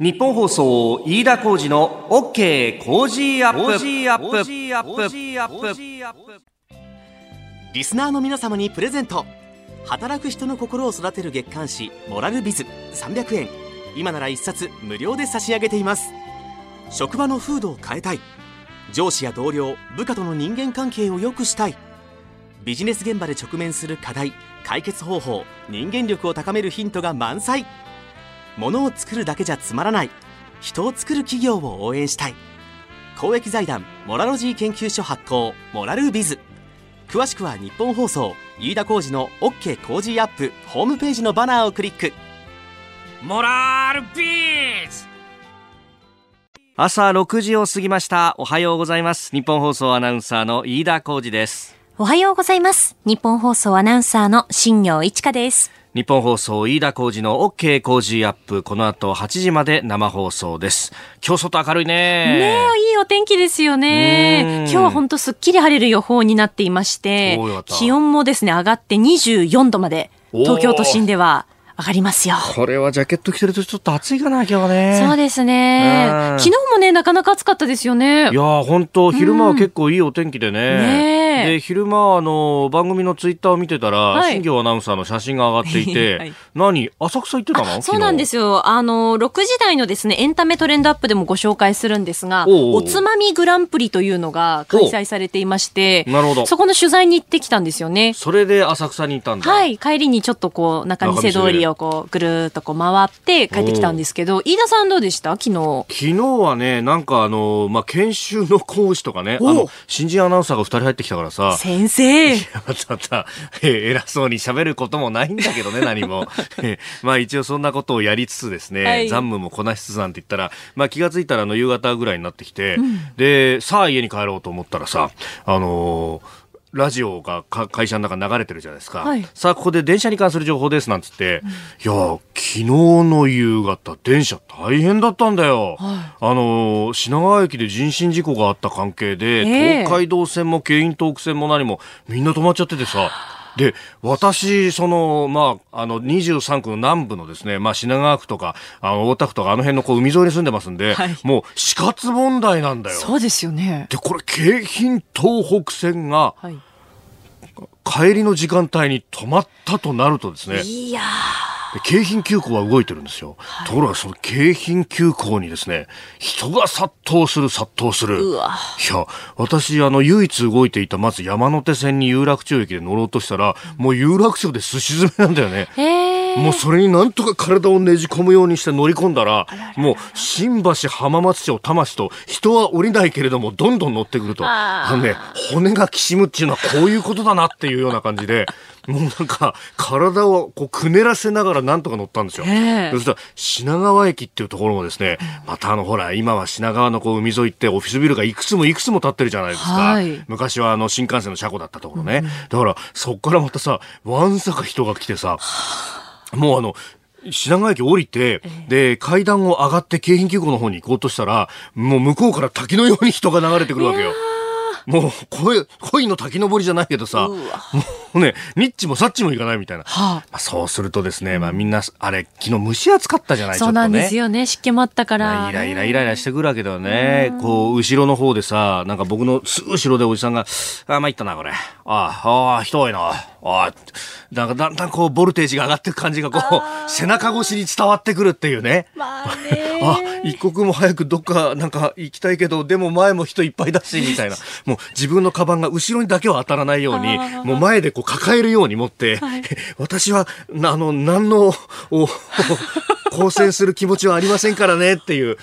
日本放送飯田浩二の OK 工事アップ。リスナーの皆様にプレゼント。働く人の心を育てる月刊誌「モラルビズ」300円。今なら1冊無料で差し上げています。職場の風土を変えたい。上司や同僚部下との人間関係を良くしたい。ビジネス現場で直面する課題解決方法人間力を高めるヒントが満載物を作るだけじゃつまらない。人を作る企業を応援したい。公益財団モラロジー研究所発行モラルビズ。詳しくは日本放送飯田浩二の OK 工事アップホームページのバナーをクリック。モラルビズ！朝6時を過ぎました。おはようございます。日本放送アナウンサーの飯田浩二です。おはようございます。日本放送アナウンサーの新業一華です日本放送飯田浩二の OK 工事アップ。この後8時まで生放送です。今日外明るいね。ねえいいお天気ですよね。今日は本当すっきり晴れる予報になっていまして気温もですね上がって24度まで。東京都心では上がりますよ。これはジャケット着てるとちょっと暑いかな、今日はね。そうですね。昨日もね、なかなか暑かったですよね。いや本当昼間は結構いいお天気でね。ねで、昼間、あの、番組のツイッターを見てたら、はい、新庄アナウンサーの写真が上がっていて、はい、何？浅草行ってたの？そうなんですよ。あの、6時台のですね、エンタメトレンドアップでもご紹介するんですが、おおつまみグランプリというのが開催されていまして、なるほど。そこの取材に行ってきたんですよね。それで浅草に行ったんだ。はい。帰りにちょっとこう、中見世通りをこう、ぐるっとこう回って帰ってきたんですけど、飯田さんどうでした？昨日。昨日はね、なんかあの、まあ、研修の講師とかね、あの、新人アナウンサーが2人入ってきたからさ。先生。またまた、え偉そうに喋ることもないんだけどね、何も。えまあ一応そんなことをやりつつですね、はい、残務もこなしつつなんて言ったら、まあ気がついたらあの夕方ぐらいになってきて、うん、で、さあ家に帰ろうと思ったらさ、あのーラジオが会社の中流れてるじゃないですか、はい、さあここで電車に関する情報ですなんつって、うん、いや昨日の夕方電車大変だったんだよ、はい、あの品川駅で人身事故があった関係で、えー、東海道線も京浜東北線も何もみんな止まっちゃっててさで、私、その、まあ、あの、23区の南部のですね、まあ、品川区とか、あの、大田区とか、あの辺のこう、海沿いに住んでますんで、はい、もう、死活問題なんだよ。そうですよね。で、これ、京浜東北線が、はい、帰りの時間帯に止まったとなるとですね。いや京浜急行は動いてるんですよ。はい、ところがその京浜急行にですね、人が殺到する殺到する。いや、私、あの、唯一動いていた、まず山手線に有楽町駅で乗ろうとしたら、もう有楽町で寿司詰めなんだよね。もうそれになんとか体をねじ込むようにして乗り込んだら、もう新橋浜松町田町と人は降りないけれども、どんどん乗ってくると。あのね、骨がきしむっていうのはこういうことだなっていうような感じで、もうなんか、体をこうくねらせながらなんとか乗ったんですよ。そしたら、品川駅っていうところもですね、またあの、ほら、今は品川のこう海沿いってオフィスビルがいくつもいくつも建ってるじゃないですか。はい、昔はあの、新幹線の車庫だったところね。うん、だから、そっからまたさ、わんさか人が来てさ、もうあの、品川駅降りて、で、階段を上がって京浜急行の方に行こうとしたら、もう向こうから滝のように人が流れてくるわけよ。もう恋恋の滝登りじゃないけどさもうねニッチもサッチもいかないみたいな、はあ、まあ、そうするとですね、まあ、みんなあれ昨日蒸し暑かったじゃないそうなんですよね。湿気もあったから、イライライライラしてくるわけだよね、こう後ろの方でさなんか僕のすぐ後ろでおじさんが「あ参ったなこれ。あああ人多いな。あなんかだんだんこうボルテージが上がっていく感じがこう背中越しに伝わってくるっていうね。まあね。あ一刻も早くどっかなんか行きたいけどでも前も人いっぱいだしみたいなもう自分のカバンが後ろにだけは当たらないようにもう前でこう抱えるように持って、はい、私はあの何の交戦 する気持ちはありませんからねっていう。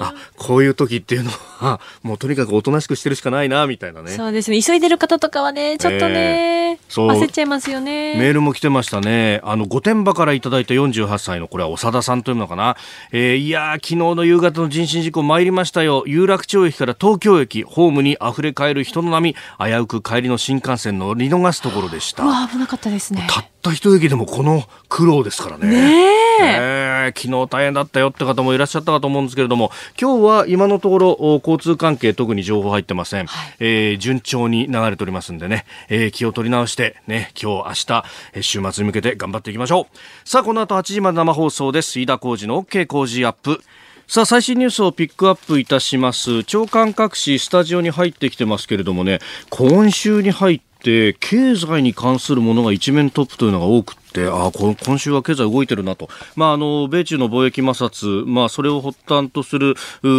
あ こういう時っていうのはもうとにかくおとなしくしてるしかないなみたいなね。そうですね。急いでる方とかはねちょっとね、えー、そう。焦っちゃいますよね。メールも来てましたね。あの御殿場からいただいた48歳のこれは長田さんというのかな、えー、いや昨日の夕方の人身事故参りましたよ。有楽町駅から東京駅ホームに溢れ返る人の波危うく帰りの新幹線の乗り逃すところでした危なかったですねたっった一駅でもこの苦労ですからね。ねえー、昨日大変だったよって方もいらっしゃったかと思うんですけれども、今日は今のところ交通関係特に情報入ってません。はい、えー、順調に流れておりますんでね、えー、気を取り直して、ね、今日、明日、え週末に向けて頑張っていきましょう。さあ、この後8時まで生放送です。飯田浩二の OK 工事アップ。さあ最新ニュースをピックアップいたします。長官各紙スタジオに入ってきてますけれどもね今週に入って経済に関するものが一面トップというのが多くて、あ今週は経済動いてるなと。まあ、あの、米中の貿易摩擦、まあ、それを発端とする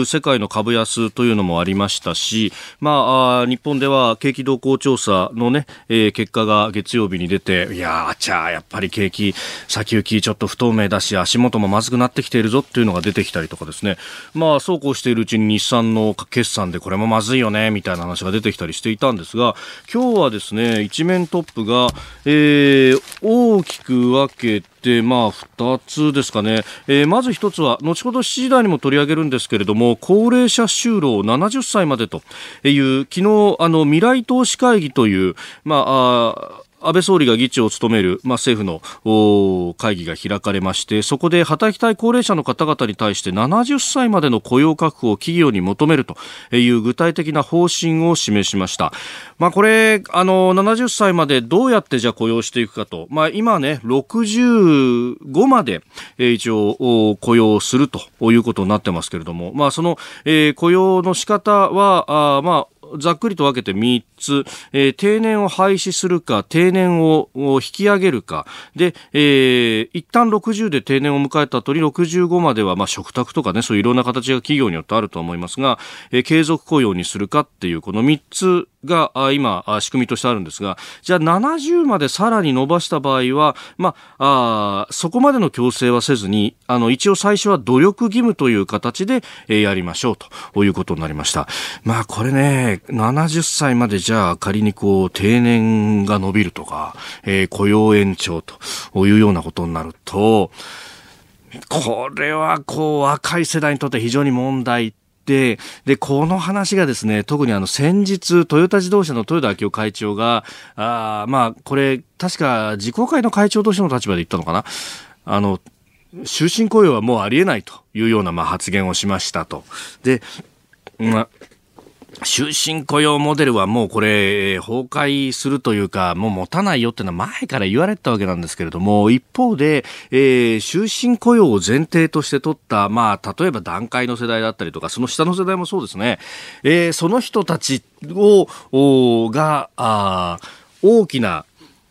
世界の株安というのもありましたし、まあ、日本では景気動向調査のね、えー、結果が月曜日に出て、いやあちゃやっぱり景気、先行きちょっと不透明だし、足元もまずくなってきているぞっていうのが出てきたりとかですね。まあ、そうこうしているうちに日産の決算でこれもまずいよね、みたいな話が出てきたりしていたんですが、今日はですね、一面トップが、えー、大きくく分けて、まあ、2つですかね、えー、まず1つは、後ほど7時台にも取り上げるんですけれども、高齢者就労70歳までという、昨日あの未来投資会議という、まあ、あ安倍総理が議長を務める、まあ、政府の会議が開かれましてそこで働きたい高齢者の方々に対して70歳までの雇用確保を企業に求めるという具体的な方針を示しました、まあ、これあの70歳までどうやってじゃ雇用していくかと、まあ、今ね65まで、一応雇用するということになってますけれども、まあ、その、えー、雇用の仕方はあまあざっくりと分けて3つ、えー、定年を廃止するか、定年を引き上げるか、で、えー、一旦60で定年を迎えた後に65までは、まあ、食卓とかね、そういういろんな形が企業によってあると思いますが、えー、継続雇用にするかっていう、この3つが今、仕組みとしてあるんですが、じゃあ70までさらに伸ばした場合は、まあ、あそこまでの強制はせずに、あの、一応最初は努力義務という形で、えー、やりましょうということになりました。まあ、これね、70歳までじゃあ仮にこう、定年が伸びるとか、えー、雇用延長というようなことになると、これはこう、若い世代にとって非常に問題で、で、この話がですね、特にあの先日、トヨタ自動車の豊田昭夫会長が、あまあ、これ、確か、自公会の会長としての立場で言ったのかな？あの、終身雇用はもうありえないというようなまあ発言をしましたと。で、まあ、終身雇用モデルはもうこれ、崩壊するというか、もう持たないよっていうのは前から言われてたわけなんですけれども、一方で、えー、終身雇用を前提として取った、まあ、例えば段階の世代だったりとか、その下の世代もそうですね、えー、その人たちを、が、あ大きな、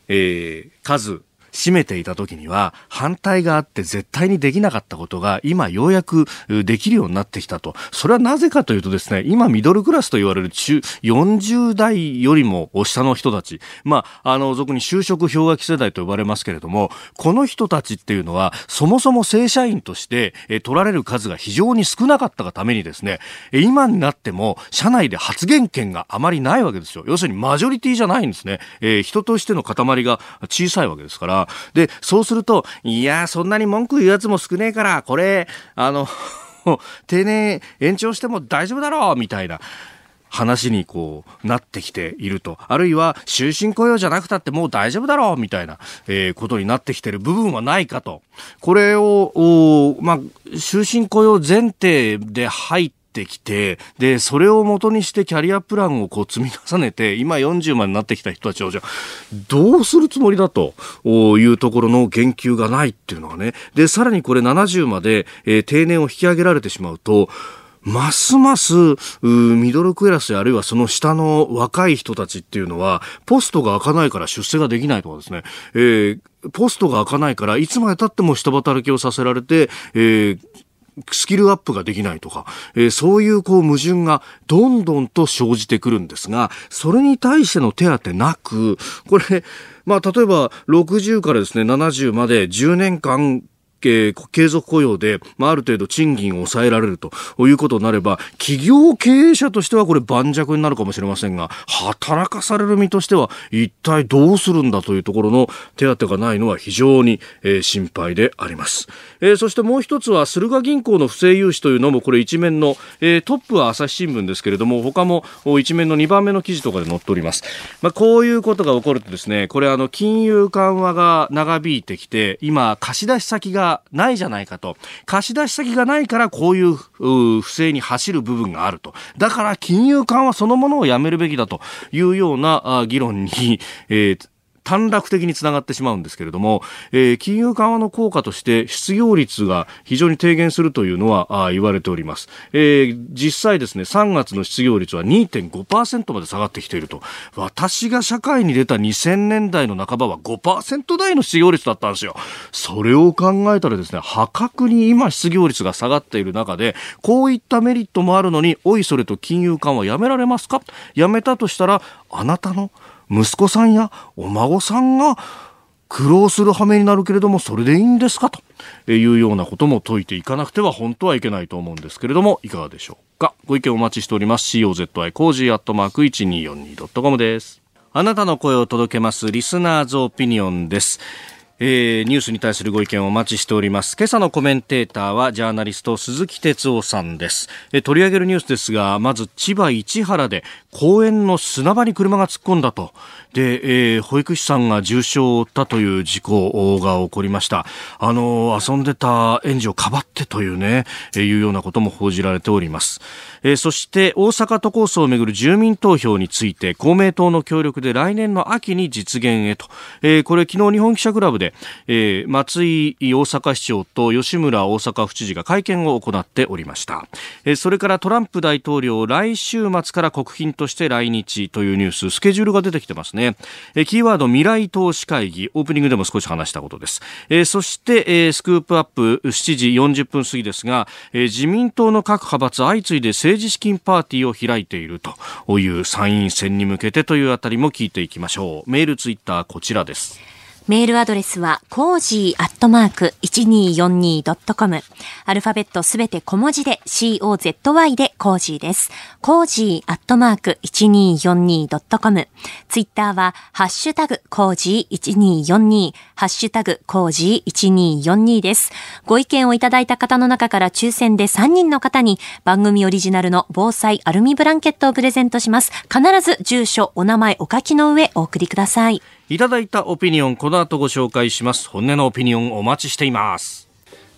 えー、数、占めていた時には反対があって絶対にできなかったことが今ようやくできるようになってきたと。それはなぜかというとですね、今ミドルクラスと言われる中40代よりもお下の人たち、まあ、あの、俗に就職氷河期世代と呼ばれますけれども、この人たちっていうのはそもそも正社員として取られる数が非常に少なかったがためにですね、今になっても社内で発言権があまりないわけですよ。要するにマジョリティじゃないんですね。えー、人としての塊が小さいわけですから、で、そうすると、いや、そんなに文句言うやつも少ねえから、これ、あの、定年延長しても大丈夫だろうみたいな。話にこうなってきていると。あるいは終身雇用じゃなくたってもう大丈夫だろうみたいな、えー、ことになってきてる部分はないかと。これを、まあ、終身雇用前提で入ってきて、で、それを元にしてキャリアプランをこう積み重ねて、今40までになってきた人たちを、じゃどうするつもりだというところの言及がないっていうのがね。で、さらにこれ70まで、えー、定年を引き上げられてしまうと、ますますミドルクラスあるいはその下の若い人たちっていうのは、ポストが開かないから出世ができないとかですね、えー、ポストが開かないから、いつまで経っても下働きをさせられて、えー、スキルアップができないとか、えー、そういうこう矛盾がどんどんと生じてくるんですが、それに対しての手当なく、これ、まあ、例えば60からですね、70まで10年間え継続雇用で、まあ、ある程度賃金を抑えられるということになれば、企業経営者としてはこれ盤石になるかもしれませんが、働かされる身としては一体どうするんだというところの手当がないのは非常に、えー、心配であります。えー、そしてもう一つは、駿河銀行の不正融資というのもこれ一面の、えー、トップは朝日新聞ですけれども、他も一面の2番目の記事とかで載っております。まあ、こういうことが起こるとですね、これあの、金融緩和が長引いてきて、今、貸し出し先がないじゃないかと。貸し出し先がないからこういう不正に走る部分があると。だから金融緩和そのものをやめるべきだというような議論に、えー短絡的につながってしまうんですけれども、えー、金融緩和の効果として失業率が非常に低減するというのはあ言われております、えー、実際ですね3月の失業率は2.5%まで下がってきていると。私が社会に出た2000年代の半ばは5%台の失業率だったんですよ。それを考えたらですね破格に今失業率が下がっている中でこういったメリットもあるのにおいそれと金融緩和やめられますか？やめたとしたらあなたの息子さんやお孫さんが苦労する羽目になるけれどもそれでいいんですかというようなことも解いていかなくては本当はいけないと思うんですけれどもいかがでしょうか。ご意見お待ちしております COZY cozy アットマーク 1242.com です。あなたの声を届けます。リスナーズオピニオンです。えー、ニュースに対するご意見をお待ちしております。今朝のコメンテーターはジャーナリスト鈴木哲夫さんです。えー、取り上げるニュースですが、まず千葉市原で公園の砂場に車が突っ込んだと。で、えー、保育士さんが重傷を負ったという事故が起こりました。あの、遊んでた園児をかばってというね、えー、いうようなことも報じられております。えー、そして大阪都構想をめぐる住民投票について公明党の協力で来年の秋に実現へと、えー、これ昨日日本記者クラブで、えー、松井大阪市長と吉村大阪府知事が会見を行っておりました、えー、それからトランプ大統領来週末から国賓として来日というニューススケジュールが出てきてますね、えー、キーワード未来投資会議オープニングでも少し話したことです、えー、そして、えー、スクープアップ7時40分過ぎですが、えー、自民党の各派閥相次いで政治資金パーティーを開いているという参院選に向けてというあたりも聞いていきましょう。メールツイッターこちらです。メールアドレスは、 cozy アットマーク 1242.com。アルファベットすべて小文字で COZY で cozy です。 cozy アットマーク 1242.com。ツイッターは、ハッシュタグ cozy1242、ハッシュタグ cozy1242です。ご意見をいただいた方の中から抽選で3人の方に番組オリジナルの防災アルミブランケットをプレゼントします。必ず住所、お名前お書きの上お送りください。いただいたオピニオン、この後ご紹介します。本音のオピニオンお待ちしています。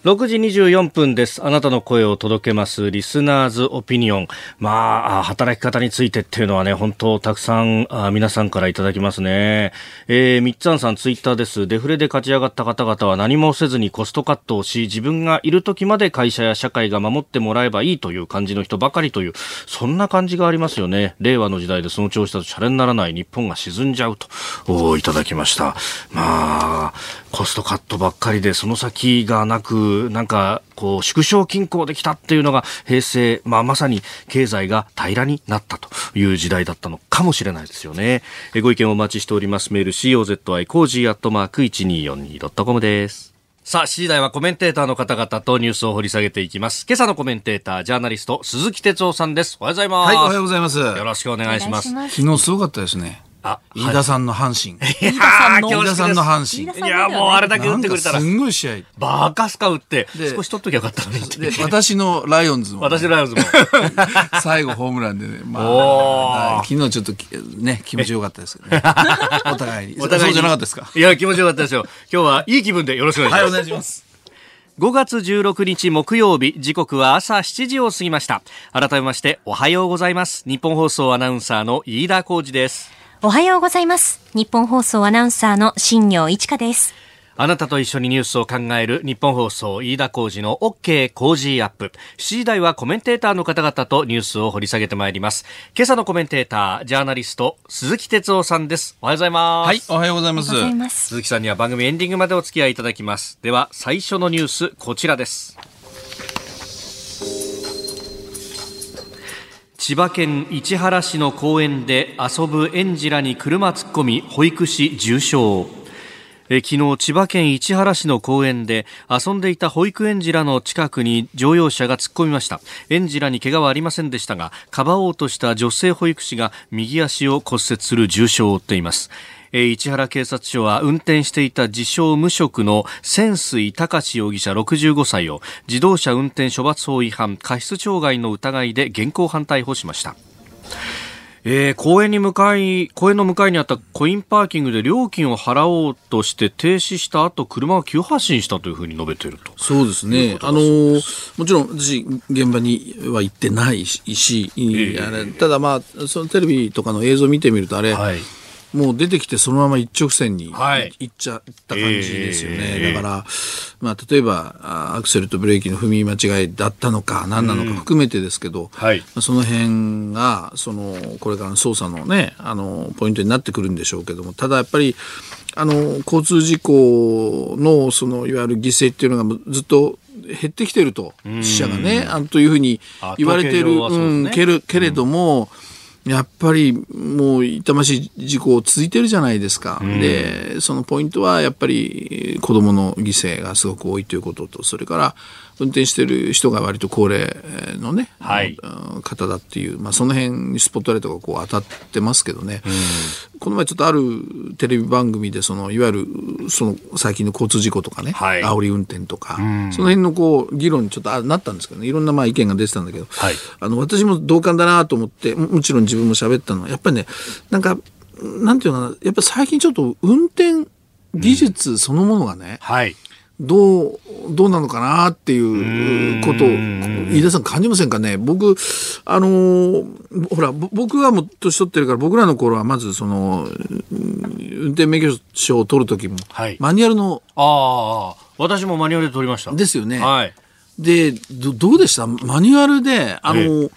6時24分です。あなたの声を届けます、リスナーズオピニオン。まあ、働き方についてっていうのはね、本当たくさんあ皆さんからいただきますね。えー、みっつんさんツイッターです。デフレで勝ち上がった方々は何もせずにコストカットをし、自分がいる時まで会社や社会が守ってもらえばいいという感じの人ばかりという、そんな感じがありますよね。令和の時代でその調子だとシャレにならない日本が沈んじゃうと、おいただきました。まあ、コストカットばっかりで、その先がなく、なんか、こう、縮小均衡できたっていうのが、平成、まあ、まさに経済が平らになったという時代だったのかもしれないですよね。えご意見をお待ちしております。メール、COZY cozy アットマーク 1242.com です。さあ、7時台はコメンテーターの方々とニュースを掘り下げていきます。今朝のコメンテーター、ジャーナリスト、鈴木哲夫さんです。おはようございます。はい、おはようございます。よろしくお願いします。昨日すごかったですね。あ、飯田さんの阪神。飯田さんの飯田さんの阪神。いや、もうあれだけ打ってくれたら。すんごい試合。バカスカ打って、少し取っときゃよかったのに。で、私のライオンズも。私のライオンズも。最後ホームランでね、まあ、昨日ちょっとね、気持ちよかったですけどね。お互いに。お互いそうじゃなかったですか？いや、気持ちよかったですよ。今日はいい気分でよろしくお願いします。はい、お願いします。5月16日木曜日、時刻は朝7時を過ぎました。改めましておはようございます。日本放送アナウンサーの飯田浩二です。おはようございます。日本放送アナウンサーの新業一華です。あなたと一緒にニュースを考える日本放送飯田浩二の OK 工事アップ。7時台はコメンテーターの方々とニュースを掘り下げてまいります。今朝のコメンテーター、ジャーナリスト、鈴木哲夫さんです。おはようございます。はい、おはようございます。ます鈴木さんには番組エンディングまでお付き合いいただきます。では、最初のニュース、こちらです。千葉県市原市の公園で遊ぶ園児らに車突っ込み保育士重傷。え昨日千葉県市原市の公園で遊んでいた保育園児らの近くに乗用車が突っ込みました。園児らに怪我はありませんでしたがかばおうとした女性保育士が右足を骨折する重傷を負っています。市原警察署は運転していた自称無職の潜水隆容疑者65歳を自動車運転処罰法違反過失傷害の疑いで現行犯逮捕しましたえー、公園に向かい、公園の向かいにあったコインパーキングで料金を払おうとして停止した後、車が急発進したというふうに述べていると。そうですね。あのー、もちろん私、現場には行ってないし、えー、ただまあ、そのテレビとかの映像を見てみるとあれ、はいもう出てきてそのまま一直線に行っちゃった感じですよね。はいえ。ー、だから、まあ、例えばアクセルとブレーキの踏み間違いだったのか何なのか含めてですけど、うんはい、その辺がそのこれからの捜査のねあのポイントになってくるんでしょうけどもただやっぱりあの交通事故のそのいわゆる犠牲っていうのがずっと減ってきてると死者がねあというふうに言われてる、ね、うん、けるけれども、うんやっぱりもう痛ましい事故続いてるじゃないですか。うん、で、そのポイントはやっぱり子供の犠牲がすごく多いということと、それから運転してる人が割と高齢のね、はい、方だっていう、まあその辺にスポットライトがこう当たってますけどね。うん、この前ちょっとあるテレビ番組で、その、いわゆるその最近の交通事故とかね、はい、煽り運転とか、うん、その辺のこう議論にちょっとなったんですけどね、いろんなまあ意見が出てたんだけど、はい、あの私も同感だなと思って、もちろん自分も喋ったのは、やっぱりね、なんか、なんていうのかな、やっぱ最近ちょっと運転技術そのものがね、うん。はい、どう、どうなのかなっていうことを、飯田さん感じませんかね？僕、あのー、ほら、僕はもう年取ってるから、僕らの頃はまずその、運転免許証を取るときも、はい、マニュアルの。ああ、私もマニュアルで取りました。ですよね。はい。で、どどうでした？マニュアルで、あのー、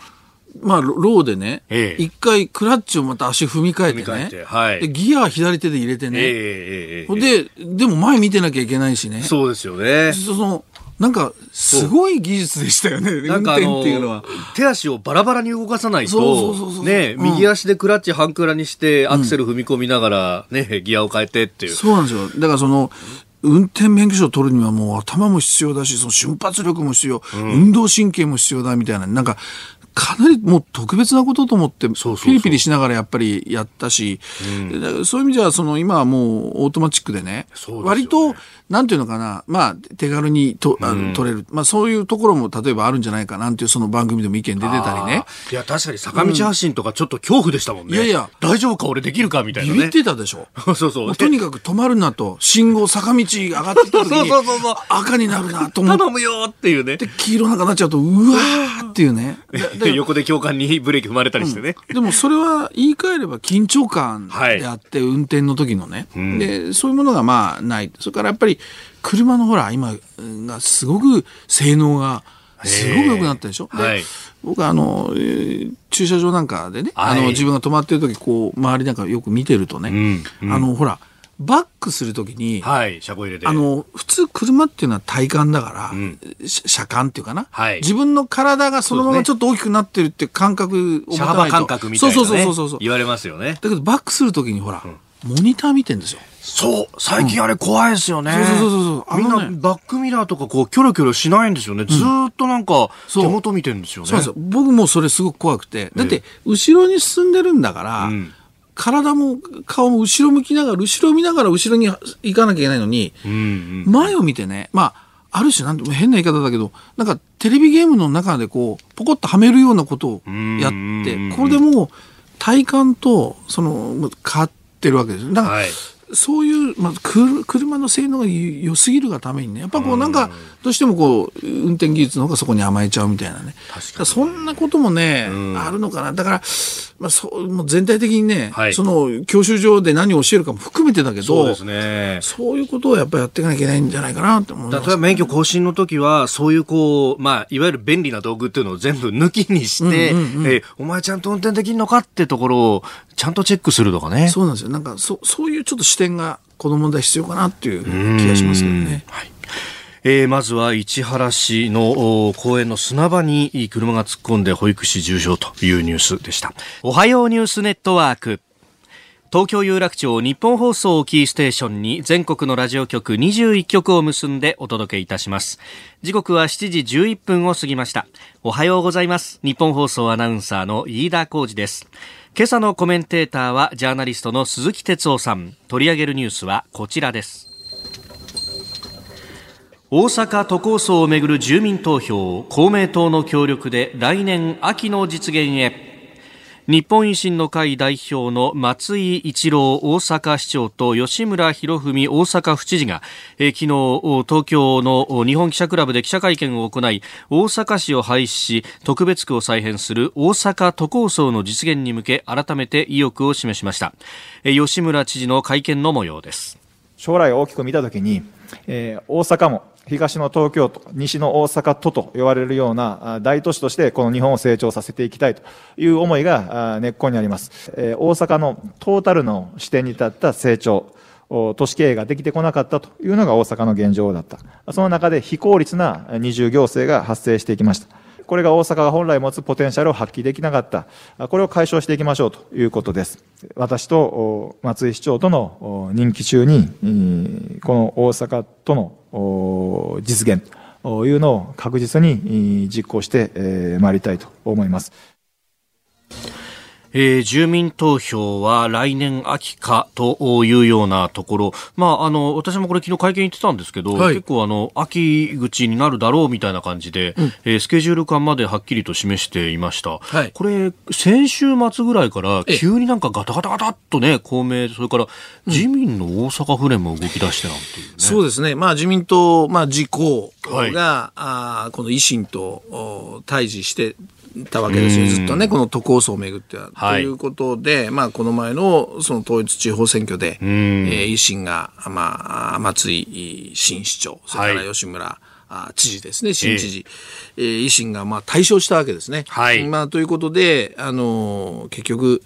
まあ、ローでね、ええ、一回クラッチをまた足踏み替えてね、はい、でギアは左手で入れてね、ええ、で、でも前見てなきゃいけないしね。そうですよね。そのなんか、すごい技術でしたよね、運転っていうのは。手足をバラバラに動かさないと、ね、うん、右足でクラッチ半クラにして、アクセル踏み込みながら、ね、ギアを変えてっていう。そうなんですよ。だからその、運転免許証を取るにはもう頭も必要だし、その瞬発力も必要、うん、運動神経も必要だみたいな、なんか、かなりもう特別なことと思って、ピリピリしながらやっぱりやったし、うん、そういう意味じゃ、その今はもうオートマチックでね。割と、なんていうのかな、まあ、手軽にとあの、取れる。まあ、そういうところも例えばあるんじゃないかなんていうその番組でも意見出てたりね。いや、確かに坂道発進とかちょっと恐怖でしたもんね。いやいや、大丈夫か俺できるかみたいなね。言ってたでしょ？そうそう。とにかく止まるなと、信号坂道上がってきた時に、そうそうそう赤になるなと思って。頼むよっていうね。で、黄色なんかなっちゃうと、うわーっていうね。横で教官にブレーキ踏まれたりしてね。うん、でもそれは言い換えれば緊張感であって、運転の時のね、で、そういうものがまあない。それからやっぱり、車のほら、今がすごく性能が、すごく良くなったでしょ、はい、僕はあの、駐車場なんかでね、はい、あの自分が止まってる時こう周りなんかよく見てるとね、うんうん、あのほらバックするときに、はい、車庫入れて。あの、普通車っていうのは体感だから、うん、車間っていうかな、はい、自分の体がそのままちょっと大きくなってるって感覚を持たないと。感覚みたいな、ね、そうそうそうそう言われますよね。だけどバックするときにほら、うんモニター見てんですよ。そう最近あれ怖いですよね。そうそうそうそう。みんなバックミラーとかこうキョロキョロしないんですよね。ずっとなんか手元見てるんですよね。そうです僕もそれすごく怖くて。だって後ろに進んでるんだから、体も顔も後ろ向きながら、後ろ見ながら後ろに行かなきゃいけないのに、前を見てね、まあ、ある種なんて変な言い方だけど、なんかテレビゲームの中でこう、ポコッとはめるようなことをやって、これでもう体感と、その、変わって、るわけです。だから、はい、そういう、まあ、車の性能が良すぎるがためにね、やっぱこうなんか、どうしてもこう、運転技術の方がそこに甘えちゃうみたいなね。確かそんなこともね、あるのかな。だから、まあ、そうもう全体的にね、はい、その教習所で何を教えるかも含めてだけどそうです、ね、そういうことをやっぱりやっていかなきゃいけないんじゃないかなって思います、例えば免許更新の時はそういうこう、まあ、いわゆる便利な道具っていうのを全部抜きにして、うんうんうん、えお前ちゃんと運転できるのかってところをちゃんとチェックするとかね。そうなんですよ。なんかそそういうちょっと視点がこの問題必要かなっていう気がしますけどね。はいえー、まずは市原市の公園の砂場に車が突っ込んで保育士重傷というニュースでした。おはようニュースネットワーク。東京有楽町日本放送キーステーションに全国のラジオ局21局を結んでお届けいたします。時刻は7時11分を過ぎました。おはようございます。日本放送アナウンサーの飯田浩二です。今朝のコメンテーターはジャーナリストの鈴木哲夫さん。取り上げるニュースはこちらです。大阪都構想をめぐる住民投票を公明党の協力で来年秋の実現へ。日本維新の会代表の松井一郎大阪市長と吉村博文大阪府知事が、え、昨日東京の日本記者クラブで記者会見を行い大阪市を廃止し特別区を再編する大阪都構想の実現に向け改めて意欲を示しました、え、吉村知事の会見の模様です。将来を大きく見たときに、えー、大阪も東の東京都、西の大阪都と呼ばれるような大都市としてこの日本を成長させていきたいという思いが根っこにあります。大阪のトータルの視点に立った成長、都市経営ができてこなかったというのが大阪の現状だった。その中で非効率な二重行政が発生していきました。これが大阪が本来持つポテンシャルを発揮できなかった。これを解消していきましょうということです。私と松井市長との任期中に、この大阪との実現というのを確実に実行してまいりたいと思います。えー、住民投票は来年秋かというようなところ、まあ、あの私もこれ昨日会見言ってたんですけど、はい、結構あの秋口になるだろうみたいな感じで、うん、えー、スケジュール感まではっきりと示していました、はい、これ先週末ぐらいから急になんかガタガタガタっとね公明それから自民の大阪府連も動き出してなんていう、ね。うん、そうですね、まあ、自民党、まあ、自公が、はい、あこの維新と対峙してたわけですよ、ずっとね、この都構想をめぐっては。はい、ということで、まあ、この前のその統一地方選挙で、えー、維新が、まあ、松井新市長、それから吉村、はい知事ですね、新知事、えー、維新がまあ対象したわけですね。はい、まあ、ということで、あの結局、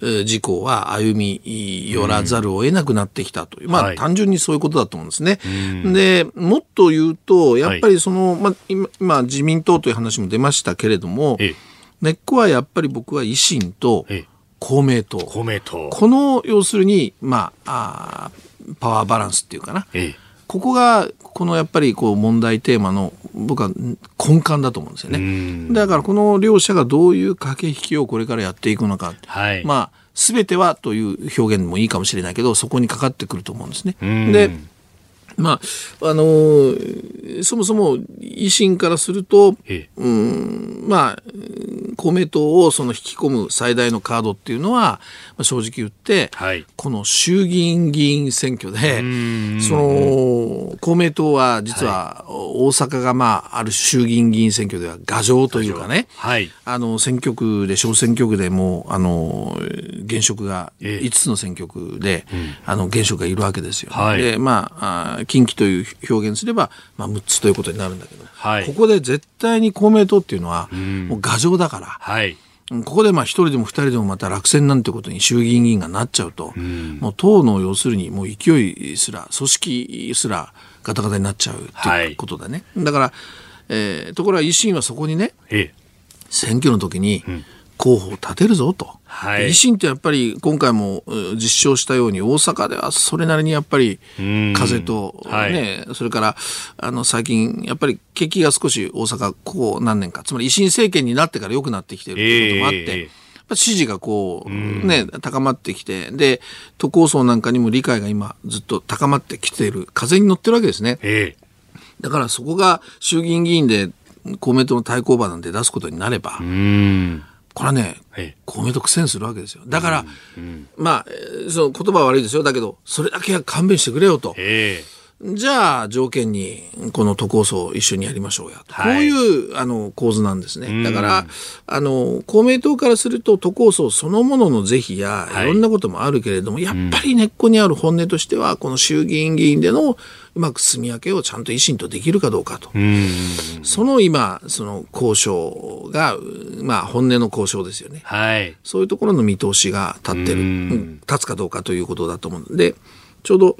事故は歩み寄らざるを得なくなってきたという、まあ、単純にそういうことだと思うんですね。で、もっと言うと、やっぱりその、まあ、今、自民党という話も出ましたけれども、根っこはやっぱり僕は維新と公明党。公明党。この、要するに、まあ、あパワーバランスっていうかな。ここが、このやっぱりこう問題テーマの僕は根幹だと思うんですよね。だからこの両者がどういう駆け引きをこれからやっていくのか。はい、まあ、すべてはという表現もいいかもしれないけど、そこにかかってくると思うんですね。で、まあ、あのー、そもそも維新からすると、うん、まあ、公明党をその引き込む最大のカードっていうのは、まあ、正直言って、はい、この衆議院議員選挙で、その、公明党は実は大阪がまあ、ある衆議院議員選挙では牙城というかね、はい、あの、選挙区で、小選挙区でも、あの、現職が5つの選挙区で、えあの、現職がいるわけですよ、はい、で、まあ、近畿という表現すれば、まあ、6つということになるんだけど、はい、ここで絶対に公明党っていうのは、もう牙城だから、はい、ここでまあ一人でも二人でもまた落選なんてことに衆議院議員がなっちゃうと、うん、もう党の要するにもう勢いすら、組織すらガタガタになっちゃうということだね。はい、だから、えー、ところが維新はそこにね、ええ、選挙の時に候補を立てるぞと。はい、維新ってやっぱり今回も実証したように大阪ではそれなりにやっぱり風とね、はい、それからあの最近やっぱり景気が少し大阪ここ何年かつまり維新政権になってから良くなってきてるということもあって。えー支持がこう、ね、高まってきて、で、都構想なんかにも理解が今ずっと高まってきている、風に乗ってるわけですね。えだからそこが衆議院議員で公明党の対抗馬なんて出すことになれば、これはね、公明党苦戦するわけですよ。だから、うんうん、まあ、その言葉は悪いですよ。だけど、それだけは勘弁してくれよと。じゃあ、条件に、この都構想を一緒にやりましょうや。はい、こういう、あの、構図なんですね。だから、あの、公明党からすると、都構想そのものの是非や、いろんなこともあるけれども、はい、やっぱり根っこにある本音としては、この衆議院議員での、うまく住み分けをちゃんと維新とできるかどうかと。その今、その交渉が、まあ本音の交渉ですよね。はい。そういうところの見通しが立ってる、立つかどうかということだと思うので、ちょうど、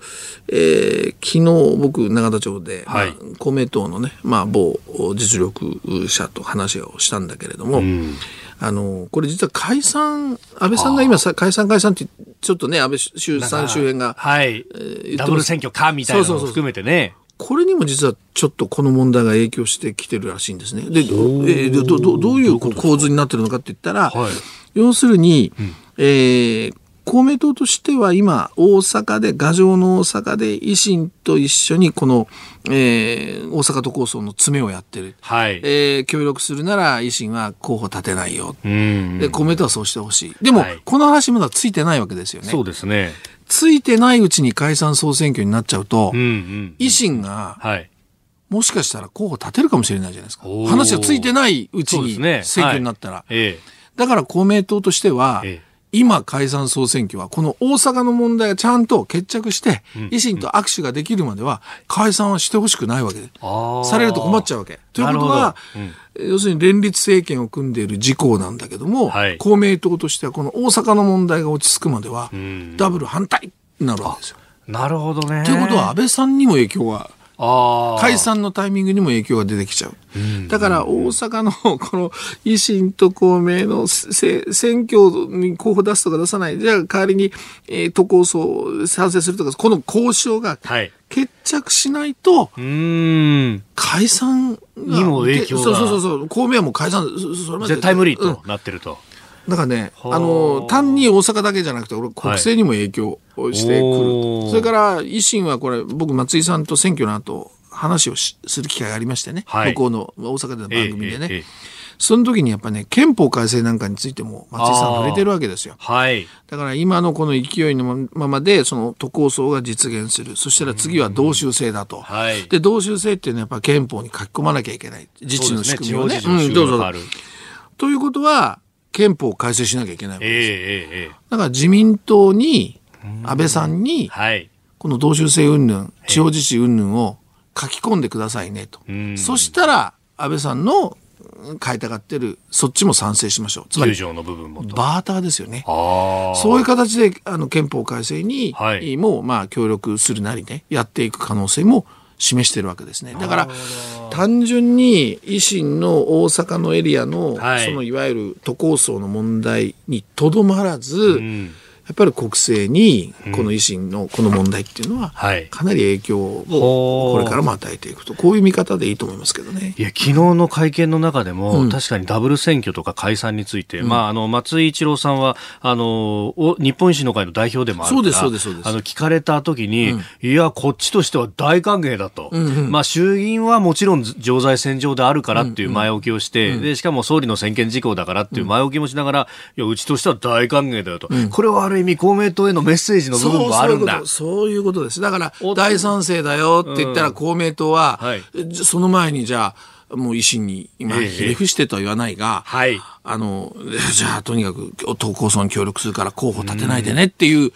えー、昨日僕永田町で、はい、まあ、公明党のね、まあ、某実力者と話をしたんだけれども、あの、これ実は解散、安倍さんが今さ、解散解散って、ちょっとね、安倍周さん周辺が。はい。ダブル選挙かみたいなのを含めてね。これにも実はちょっとこの問題が影響してきてるらしいんですね。で、えー、どどどういう構図になってるのかって言ったら、はい、要するに、うん、えー、公明党としては今、大阪で、牙城の大阪で維新と一緒にこの、えー、大阪都構想の詰めをやってる。はい。えー、協力するなら維新は候補立てないよ。で、公明党はそうしてほしい。でも、はい、この話まだついてないわけですよね。そうですね。ついてないうちに解散総選挙になっちゃうと、うんうん、維新が、はい。もしかしたら候補立てるかもしれないじゃないですか。話がついてないうちに選挙になったら。ねはいええ、だから公明党としては、え今解散総選挙はこの大阪の問題がちゃんと決着して、維新と握手ができるまでは解散はしてほしくないわけで、されると困っちゃうわけ。ということは、要するに連立政権を組んでいる事項なんだけども、はい、公明党としてはこの大阪の問題が落ち着くまでは、ダブル反対になるわけですよ。なるほどね。ということは安倍さんにも影響が解散のタイミングにも影響が出てきちゃう。だから大阪の この維新と公明の選挙に候補出すとか出さない、じゃあ代わりに、えー、都構想賛成するとか、この交渉が決着しないと、解散にも影響が。そうそうそう、公明はもう解散、それまで。絶対無理となってると。うんだからね、あの、単に大阪だけじゃなくて、俺、国政にも影響してくるそれから維新はこれ、僕、松井さんと選挙の後、話をする機会がありましてね、はい、向こうの大阪での番組でね。えええその時にやっぱね、憲法改正なんかについても松井さん触れてるわけですよ。はい。だから今のこの勢いのままで、その都構想が実現する。そしたら次は同州制だと。はい。で、同州制っていうのはやっぱ憲法に書き込まなきゃいけない。自治の仕組みをね。ねうん、どうぞ。ということは、憲法を改正しなきゃいけないわけです。えー、だから自民党に、安倍さんに、この同州制云々、地方自治云々を書き込んでくださいねと。そしたら、安倍さんの変えたがってる、そっちも賛成しましょう。つまり、の部分もバーターですよね。そういう形で、あの、憲法改正に、はい、も、まあ、協力するなりね、やっていく可能性も示してるわけですね。だから、単純に維新の大阪のエリアの、はい、そのいわゆる都構想の問題にとどまらず、うんやっぱり国政にこの維新のこの問題っていうのは、かなり影響をこれからも与えていくと、こういう見方でいいと思いますけどね。いや、昨日の会見の中でも、うん、確かにダブル選挙とか解散について、うん、まあ、あの、松井一郎さんは、あの、日本維新の会の代表でもあるから、そうです、そうです、あの、聞かれた時に、うん、いや、こっちとしては大歓迎だと。うんうん、まあ、衆議院はもちろん常在戦場であるからっていう前置きをして、で、しかも総理の専権事項だからっていう前置きもしながら、いや、うちとしては大歓迎だよと。これはある意味公明党へのメッセージの部分もあるんだ。そういうことです。だから、大賛成だよって言ったら公明党は、はい、その前にじゃあ、もう維新に今、ひれ伏してとは言わないが、はい、あの、じゃあとにかく党構想に協力するから候補立てないでねっていう、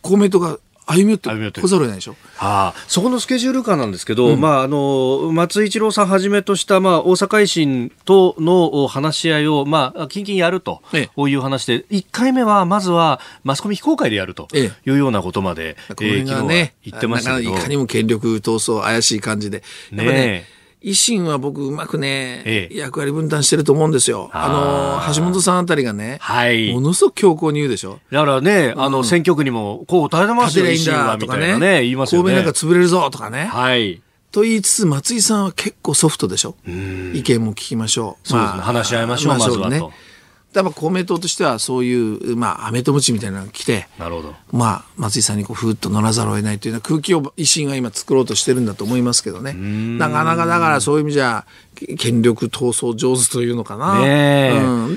公明党が歩み寄ってこざるを得ないでしょ？はあ、そこのスケジュール感なんですけど、うん、まあ、あの、松井一郎さんはじめとした、まあ、大阪維新との話し合いを、まあ、近々やるという話で、ええ、1回目は、まずは、マスコミ非公開でやるというようなことまで、ええ、これがね、えー、言ってましたけど。いかにも権力闘争怪しい感じで。ねね維新は僕うまくね、ええ、役割分担してると思うんですよ。あの、橋本さんあたりがね、はい、ものすごく強硬に言うでしょ。だからね、あの、選挙区にも、こう、耐えてますよ、維新は、みたいなね、言いますよね。神戸なんか潰れるぞ、とかね。はい。と言いつつ、松井さんは結構ソフトでしょ。意見も聞きましょう。そうですね。話し合いましょう、まずはね。やっぱ公明党としてはそういう、まあ、アメとムチみたいなのが来て、なるほど。まあ、松井さんにこう、ふーっと乗らざるを得ないというような空気を維新は今作ろうとしてるんだと思いますけどね。なかなかだからそういう意味じゃ、権力闘争上手というのかな。ね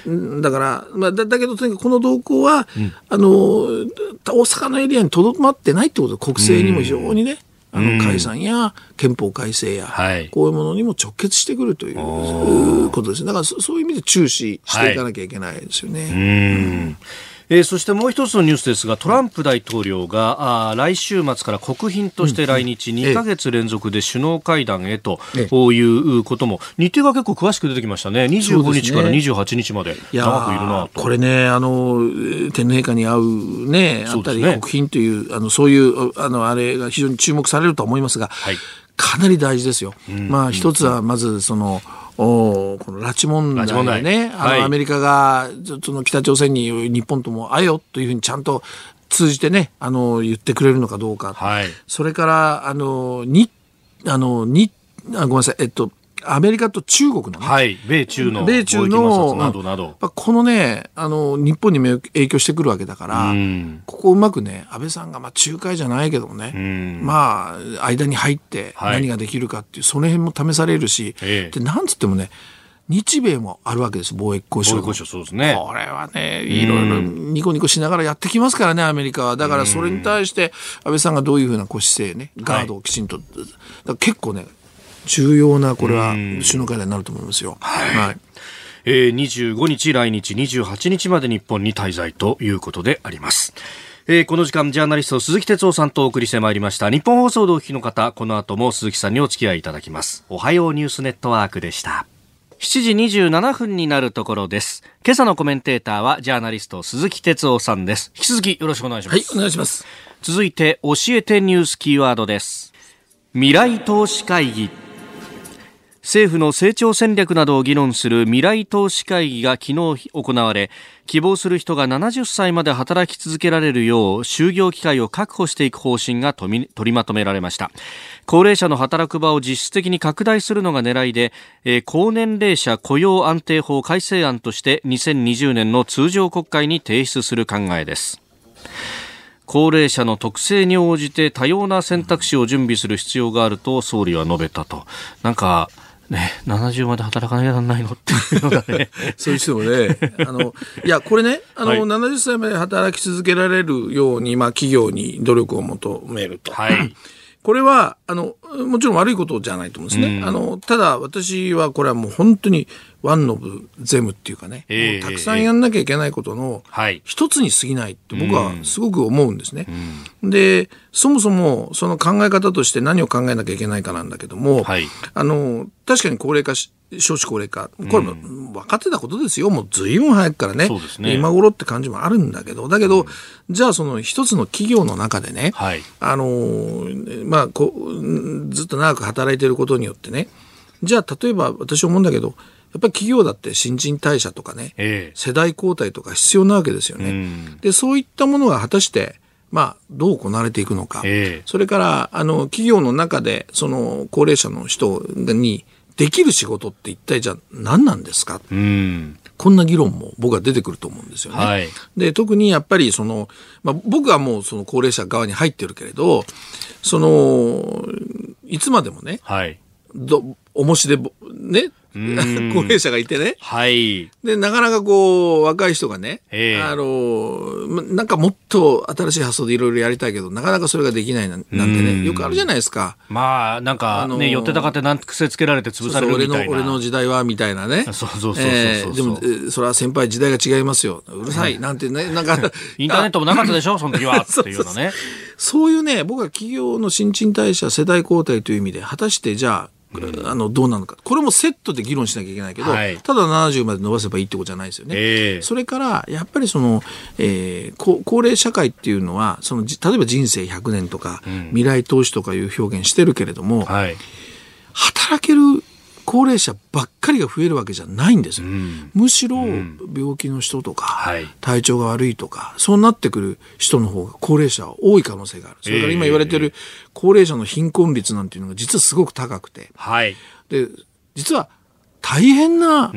うん、だから、まあ、だだけどとにかくこの動向は、うん、あの、大阪のエリアにとどまってないってことで、国政にも非常にね、あの解散や憲法改正や、こういうものにも直結してくるということですだからそういう意味で注視していかなきゃいけないですよね。はいえー、そしてもう一つのニュースですがトランプ大統領があ来週末から国賓として来日、2か月連続で首脳会談へと、いうことも。日程が結構詳しく出てきましたね。25日から28日まで。長くいるなこれねあの天皇陛下に会うねあったり、国賓というあのそういうあのあれが非常に注目されると思いますが、はい、かなり大事ですよ。まあ一つはまずそのおこの拉致問題でね、あの、はい、アメリカが、その北朝鮮に日本とも会えよというふうにちゃんと通じてね、あの、言ってくれるのかどうか。はい、それから、あの、に、あの、に、あごめんなさい、えっと、アメリカと中国のね、はい、米中の米中のなどなど、このねあの日本にも影響してくるわけだから、ここうまくね安倍さんがまあ仲介じゃないけどもね、まあ間に入って何ができるかっていう、その辺も試されるし、でなんつってもね日米もあるわけです、貿易交渉。交渉そうですね。これはね、いろいろニコニコしながらやってきますからね、アメリカは。だからそれに対して、安倍さんがどういうふうな姿勢ね、ガードをきちんと、はい、結構ね、重要な、これは首脳会談になると思いますよ。はい。はいえー、25日来日、28日まで日本に滞在ということであります。えー、この時間、ジャーナリスト鈴木哲夫さんとお送りしてまいりました。日本放送でお聞きの方、この後も鈴木さんにお付き合いいただきます。おはようニュースネットワークでした。7時27分になるところです。今朝のコメンテーターはジャーナリスト鈴木哲夫さんです。引き続きよろしくお願いします。はい、お願いします。続いて教えてニュースキーワードです。未来投資会議。政府の成長戦略などを議論する未来投資会議が昨日行われ希望する人が70歳まで働き続けられるよう就業機会を確保していく方針が取りまとめられました。高齢者の働く場を実質的に拡大するのが狙いで、えー、高年齢者雇用安定法改正案として2020年の通常国会に提出する考えです。高齢者の特性に応じて多様な選択肢を準備する必要があると総理は述べたと。なんかね、70まで働かなきゃならないのっていうのがね。そういう人もね、あの、いや、これね、あの、はい、70歳まで働き続けられるように、まあ、企業に努力を求めると。はい。これは、あの、もちろん悪いことじゃないと思うんですね。うん、あの、ただ私はこれはもう本当にワンノブゼムっていうかね、えー、たくさんやんなきゃいけないことの一つに過ぎないって僕はすごく思うんですね。うん、で、そもそもその考え方として何を考えなきゃいけないかなんだけども、はい、あの、確かに高齢化し、少子高齢化、これも分かってたことですよ。もう随分早くからね。ね。今頃って感じもあるんだけど、だけど、うん、じゃあその一つの企業の中でね、はい、あの、まあこう、ずっと長く働いてることによってね、じゃあ例えば私思うんだけど、やっぱり企業だって新陳代謝とかね、えー、世代交代とか必要なわけですよね。うん、で、そういったものが果たして、まあ、どう行われていくのか。えー、それから、あの、企業の中で、その、高齢者の人に、できる仕事って一体じゃあ何なんですか、うん、こんな議論も僕は出てくると思うんですよね。はい、で特にやっぱりその、まあ、僕はもうその高齢者側に入ってるけれどそのいつまでもね、はい、ど重しでね 高齢者がいてね。はい。で、なかなかこう、若い人がね、あの、なんかもっと新しい発想でいろいろやりたいけど、なかなかそれができないなんてね、よくあるじゃないですか。まあ、なんか、ね、寄ってたかってなん癖つけられて潰されるみたいな。そうそう俺の、俺の時代は、みたいなね。そうそうそうそうえー、でも、それは先輩時代が違いますよ。うるさい、なんてね、なんか。インターネットもなかったでしょ、その時は。っていうのね。そういうね、僕は企業の新陳代謝、世代交代という意味で、果たしてじゃあ、あのどうなのか。これもセットで議論しなきゃいけないけど、はい、ただ70まで伸ばせばいいってことじゃないですよね。えー、それからやっぱりその、えー、高高齢社会っていうのはその例えば人生100年とか、うん、未来投資とかいう表現してるけれども、はい、働ける高齢者ばっかりが増えるわけじゃないんですよ。うん、むしろ病気の人とか、うん、体調が悪いとか、そうなってくる人の方が高齢者は多い可能性がある。それから今言われてる高齢者の貧困率なんていうのが実はすごく高くて、はい、で実は大変な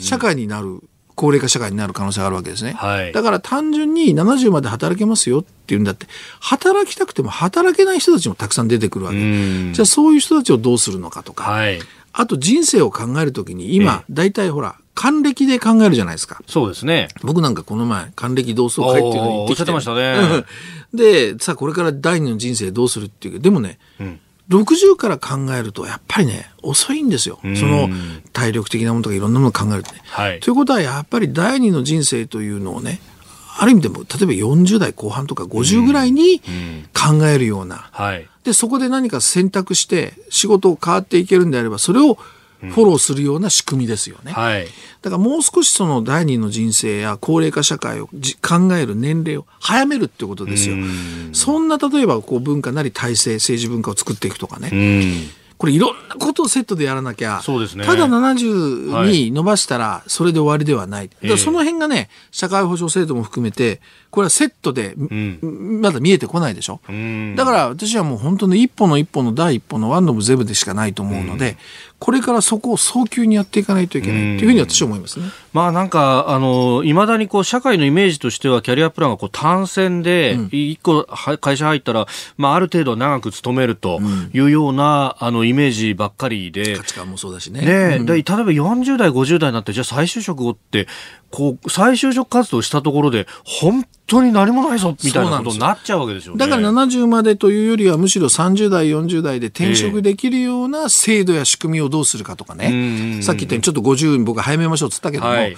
社会になる高齢化社会になる可能性があるわけですね。はい、だから単純に70まで働けますよっていうんだって、働きたくても働けない人たちもたくさん出てくるわけ。じゃあそういう人たちをどうするのかとか、はい、あと人生を考えるときに今、大体ほら、還暦で考えるじゃないですか。そうですね。僕なんかこの前、還暦同窓会っていうのに行ってきて。おっしゃってましたね。で、さあこれから第二の人生どうするっていうでもね、うん60から考えると、やっぱりね、遅いんですよ。その体力的なものとかいろんなものを考えるとね。はい、ということは、やっぱり第二の人生というのをね、ある意味でも、例えば40代後半とか50ぐらいに考えるような。はい、で、そこで何か選択して仕事を変わっていけるんであれば、それをフォローするような仕組みですよね。はい、だからもう少しその第二の人生や高齢化社会を考える年齢を早めるってことですよ。そんな例えばこう文化なり体制、政治文化を作っていくとかね。これいろんなことをセットでやらなきゃ、そうですね。ただ70に伸ばしたらそれで終わりではない。だからその辺がね、社会保障制度も含めて、これはセットで、まだ見えてこないでしょ？だから私はもう本当に一歩の一歩の第一歩のワンドムゼブでしかないと思うので、これからそこを早急にやっていかないといけないというふうに私は思いますね。まあなんか、あの、いまだにこう、社会のイメージとしては、キャリアプランがこう、単線で、一個は会社入ったら、まあある程度長く勤めるというような、あの、イメージばっかりで。価値観もそうだしね。ねえ、で例えば40代、50代になって、じゃあ再就職をって、こう、再就職活動したところで、本当に何もないぞ、みたいなことになっちゃうわけですよね。だから70までというよりは、むしろ30代、40代で転職できるような制度や仕組みをどうするかとかね。さっき言ったように、ちょっと50に僕は早めましょうっつったけども、はい。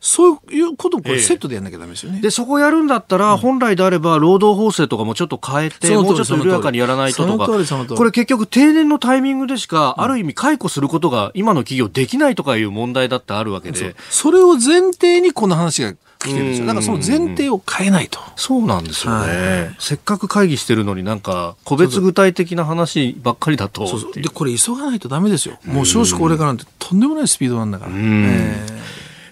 そういうことをこれセットでやんなきゃダメですよね。で、そこやるんだったら、本来であれば、労働法制とかもちょっと変えて、もうちょっと緩やかにやらないととか、これ結局定年のタイミングでしか、ある意味解雇することが今の企業できないとかいう問題だってあるわけで。それを前提にこの話が来てるんですよ。だからその前提を変えないと。そうなんですよね。せっかく会議してるのになんか、個別具体的な話ばっかりだと。そうそうで、これ急がないとダメですよ。もう少子高齢化なんてとんでもないスピードなんだから。えー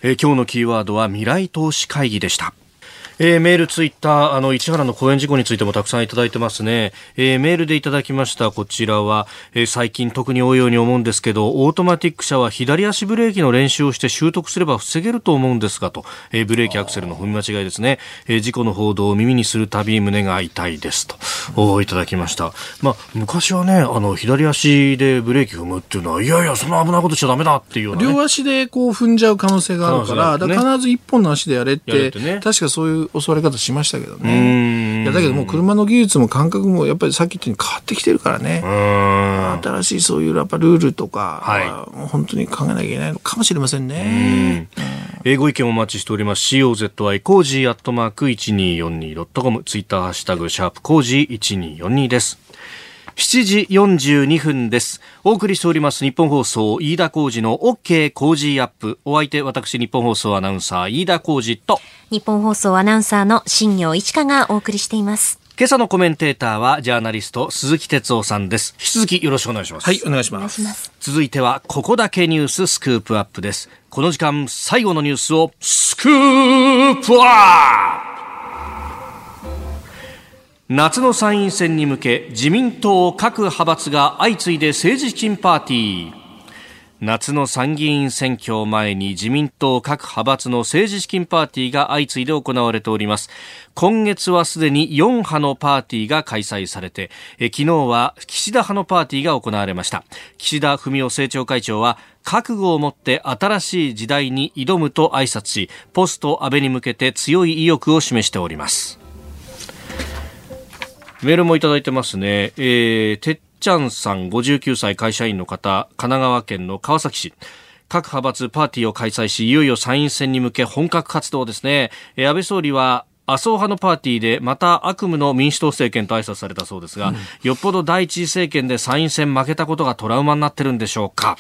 えー、今日のキーワードは未来投資会議でした。えー、メール、ツイッター、あの、市原の公演事故についてもたくさんいただいてますね。えー、メールでいただきました、こちらは、えー、最近特に多いように思うんですけど、オートマティック車は左足ブレーキの練習をして習得すれば防げると思うんですが、と、えー、ブレーキアクセルの踏み間違いですね。えー、事故の報道を耳にするたび胸が痛いですと、おいただきました。まあ、昔はね、あの、左足でブレーキ踏むっていうのは、いやいや、そんな危ないことしちゃダメだっていうね、両足でこう踏んじゃう可能性があるから、ね、から必ず一本の足でやれって、てね、確かそういう教わり方しましたけどね。いやだけどもう車の技術も感覚もやっぱりさっき言ったように変わってきてるからね。新しいそういうやっぱルールとか、はい、もう本当に考えなきゃいけないのかもしれませんね。ええ、ご意見お待ちしております。COZY コージーアットマーク 1242.com ツイッターハッシュタグシャープコージー1242です。7時42分です。お送りしております日本放送飯田浩二の OK 工事アップ。お相手私ニッポン放送アナウンサー飯田浩司と日本放送アナウンサーの新業一華がお送りしています。今朝のコメンテーターはジャーナリスト鈴木哲夫さんです。引き続きよろしくお願いします。はい、お願いします。ます続いてはここだけニューススクープアップです。この時間最後のニュースをスクープアップ夏の参院選に向け自民党各派閥が相次いで政治資金パーティー。夏の参議院選挙を前に自民党各派閥の政治資金パーティーが相次いで行われております。今月はすでに4派のパーティーが開催されてえ昨日は岸田派のパーティーが行われました。岸田文雄政調会長は覚悟を持って新しい時代に挑むと挨拶しポスト安倍に向けて強い意欲を示しております。メールもいただいてますね。えー、てっちゃんさん59歳会社員の方、神奈川県の川崎市。各派閥パーティーを開催し、いよいよ参院選に向け本格活動ですね。えー、安倍総理は麻生派のパーティーでまた悪夢の民主党政権と挨拶されたそうですが、うん、よっぽど第一次政権で参院選負けたことがトラウマになってるんでしょうか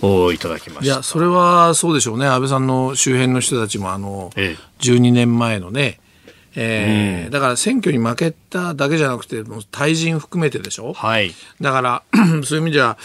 といただきましたいやそれはそうでしょうね安倍さんの周辺の人たちもあの、ええ、12年前のねえー、うん、だから選挙に負けただけじゃなくて、もう対人含めてでしょ？はい。だから、そういう意味じゃ、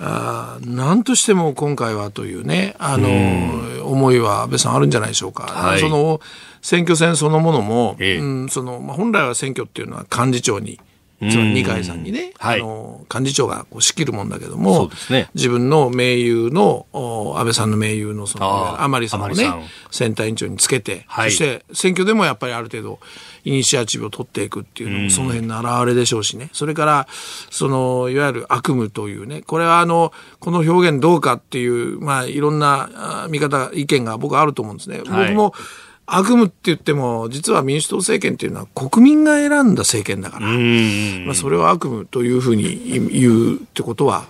あ何としても今回はというね、あの、うん、思いは安倍さんあるんじゃないでしょうか。はい、その、選挙戦そのものも、ええ、うん、その、まあ、本来は選挙っていうのは幹事長に、その二階さんにね、あの幹事長がこう仕切るもんだけども、ね、自分の盟友の安倍さんの盟友のその甘利さんをね選対委員長につけて、はい、そして選挙でもやっぱりある程度イニシアチブを取っていくっていうのもその辺の表れでしょうしね、それからそのいわゆる悪夢というねこれはあのこの表現どうかっていうまあいろんな見方意見が僕はあると思うんですね。僕も悪夢って言っても実は民主党政権っていうのは国民が選んだ政権だから、まあ、それを悪夢というふうに言うってことは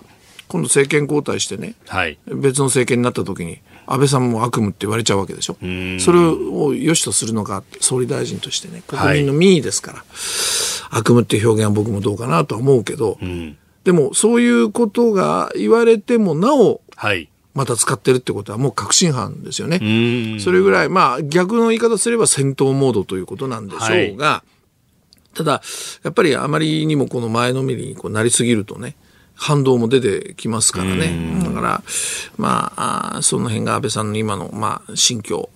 今度政権交代してね、はい、別の政権になった時に安倍さんも悪夢って言われちゃうわけでしょ。それを良しとするのか総理大臣としてね国民の民意ですから、はい、悪夢って表現は僕もどうかなとは思うけど、うん、でもそういうことが言われてもなお、はいまた使ってるってことはもう確信犯ですよね。それぐらい、まあ逆の言い方すれば戦闘モードということなんでしょうが、はい、ただ、やっぱりあまりにもこの前のめりにこうなりすぎるとね、反動も出てきますからね。だから、まあ、あその辺が安倍さんの今の、まあ、心境、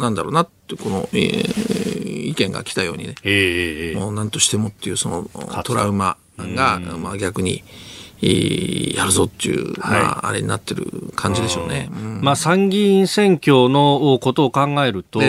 なんだろうなって、この、えー、意見が来たようにね、えー、もう何としてもっていうそのトラウマが、まあ逆に、やるぞっていう、はい、まあ、あれになってる感じでしょうね。うん、まあ、参議院選挙のことを考えると、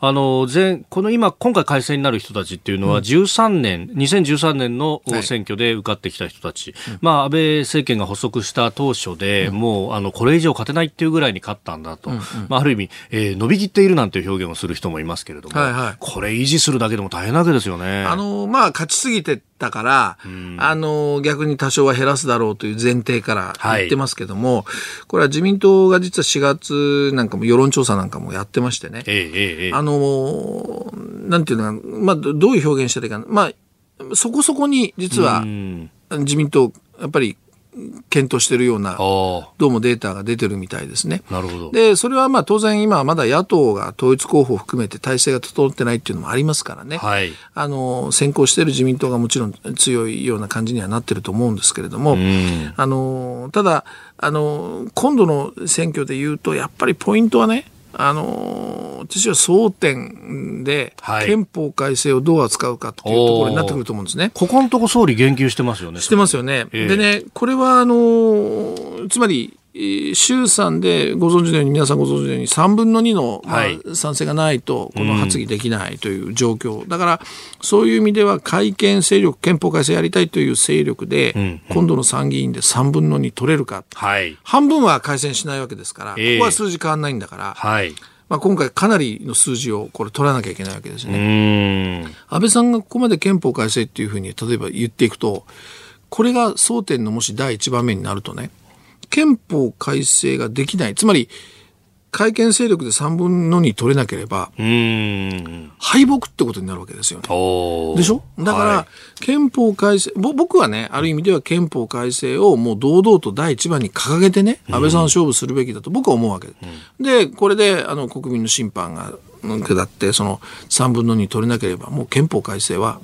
あの、前、この今、今回改選になる人たちっていうのは、13年、2013年の選挙で受かってきた人たち、はい、まあ、安倍政権が発足した当初で、うん、もう、あの、これ以上勝てないっていうぐらいに勝ったんだと、うんうん、まあ、ある意味、えー、伸びきっているなんていう表現をする人もいますけれども、はいはい、これ維持するだけでも大変なわけですよね。あの、まあ、勝ちすぎてたから、あの、逆に多少は減らすだろうという前提から言ってますけども、はい、これは自民党が実は4月なんかも世論調査なんかもやってましてね、ええ、あの、なんていうのか、まあ、どういう表現したらいいかな、まあ、そこそこに実は自民党、やっぱり検討しているような、どうもデータが出てるみたいですね。なるほど。で、それはまあ当然今まだ野党が統一候補を含めて体制が整ってないっていうのもありますからね。はい。あの、先行している自民党がもちろん強いような感じにはなってると思うんですけれども、あの、ただ、あの、今度の選挙で言うと、やっぱりポイントはね、あの私は争点で、憲法改正をどう扱うかというところになってくると思うんですね。ここのとこ総理言及してますよね。してますよね。えー、でね、これはあのつまり、衆参でご存知のように、皆さんご存知のように、3分の2の、まあ、賛成がないと、この発議できないという状況、だから、そういう意味では、改憲勢力、憲法改正やりたいという勢力で、今度の参議院で3分の2取れるか、はい、半分は改選しないわけですから、ここは数字変わらないんだから、はい。まあ、今回かなりの数字をこれ取らなきゃいけないわけですね。安倍さんがここまで憲法改正っていうふうに例えば言っていくと、これが争点のもし第一番目になるとね、憲法改正ができない。つまり、改憲勢力で3分の2取れなければ、敗北ってことになるわけですよね。でしょ？だから、憲法改正、僕はね、ある意味では憲法改正をもう堂々と第一番に掲げてね、安倍さん勝負するべきだと僕は思うわけで。で、これで、あの、国民の審判が下って、その3分の2取れなければ、もう憲法改正は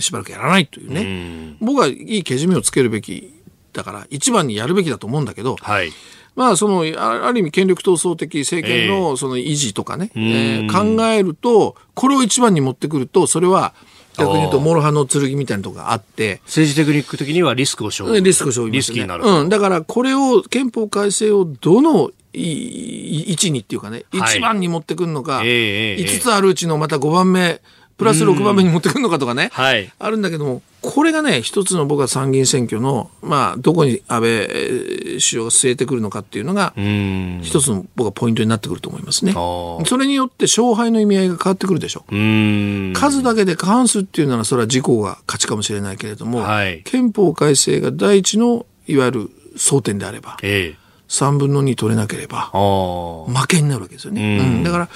しばらくやらないというね。僕はいいけじめをつけるべきだから、一番にやるべきだと思うんだけど、はい、まあ、その、ある意味権力闘争的政権のその維持とかね、えー、えー、考えると、これを一番に持ってくると、それは、逆に言うと、諸刃の剣みたいなとこがあって。政治テクニック的にはリスクを生リスクを生じ、ね、リスキーになる。うん。だから、これを、憲法改正をどの位置にっていうかね、一番に持ってくるのか、はい、5つあるうちのまた5番目、プラス6番目に持ってくるのかとかね、はい、あるんだけども、これがね、一つの僕は参議院選挙の、まあ、どこに安倍首相が据えてくるのかっていうのが、一つの僕はポイントになってくると思いますね。それによって勝敗の意味合いが変わってくるでしょ。う数だけで過半数っていうなら、それは自公が勝ちかもしれないけれども、はい、憲法改正が第一の、いわゆる争点であれば、ええ3分の2取れなければ負けになるわけですよね、うん、だから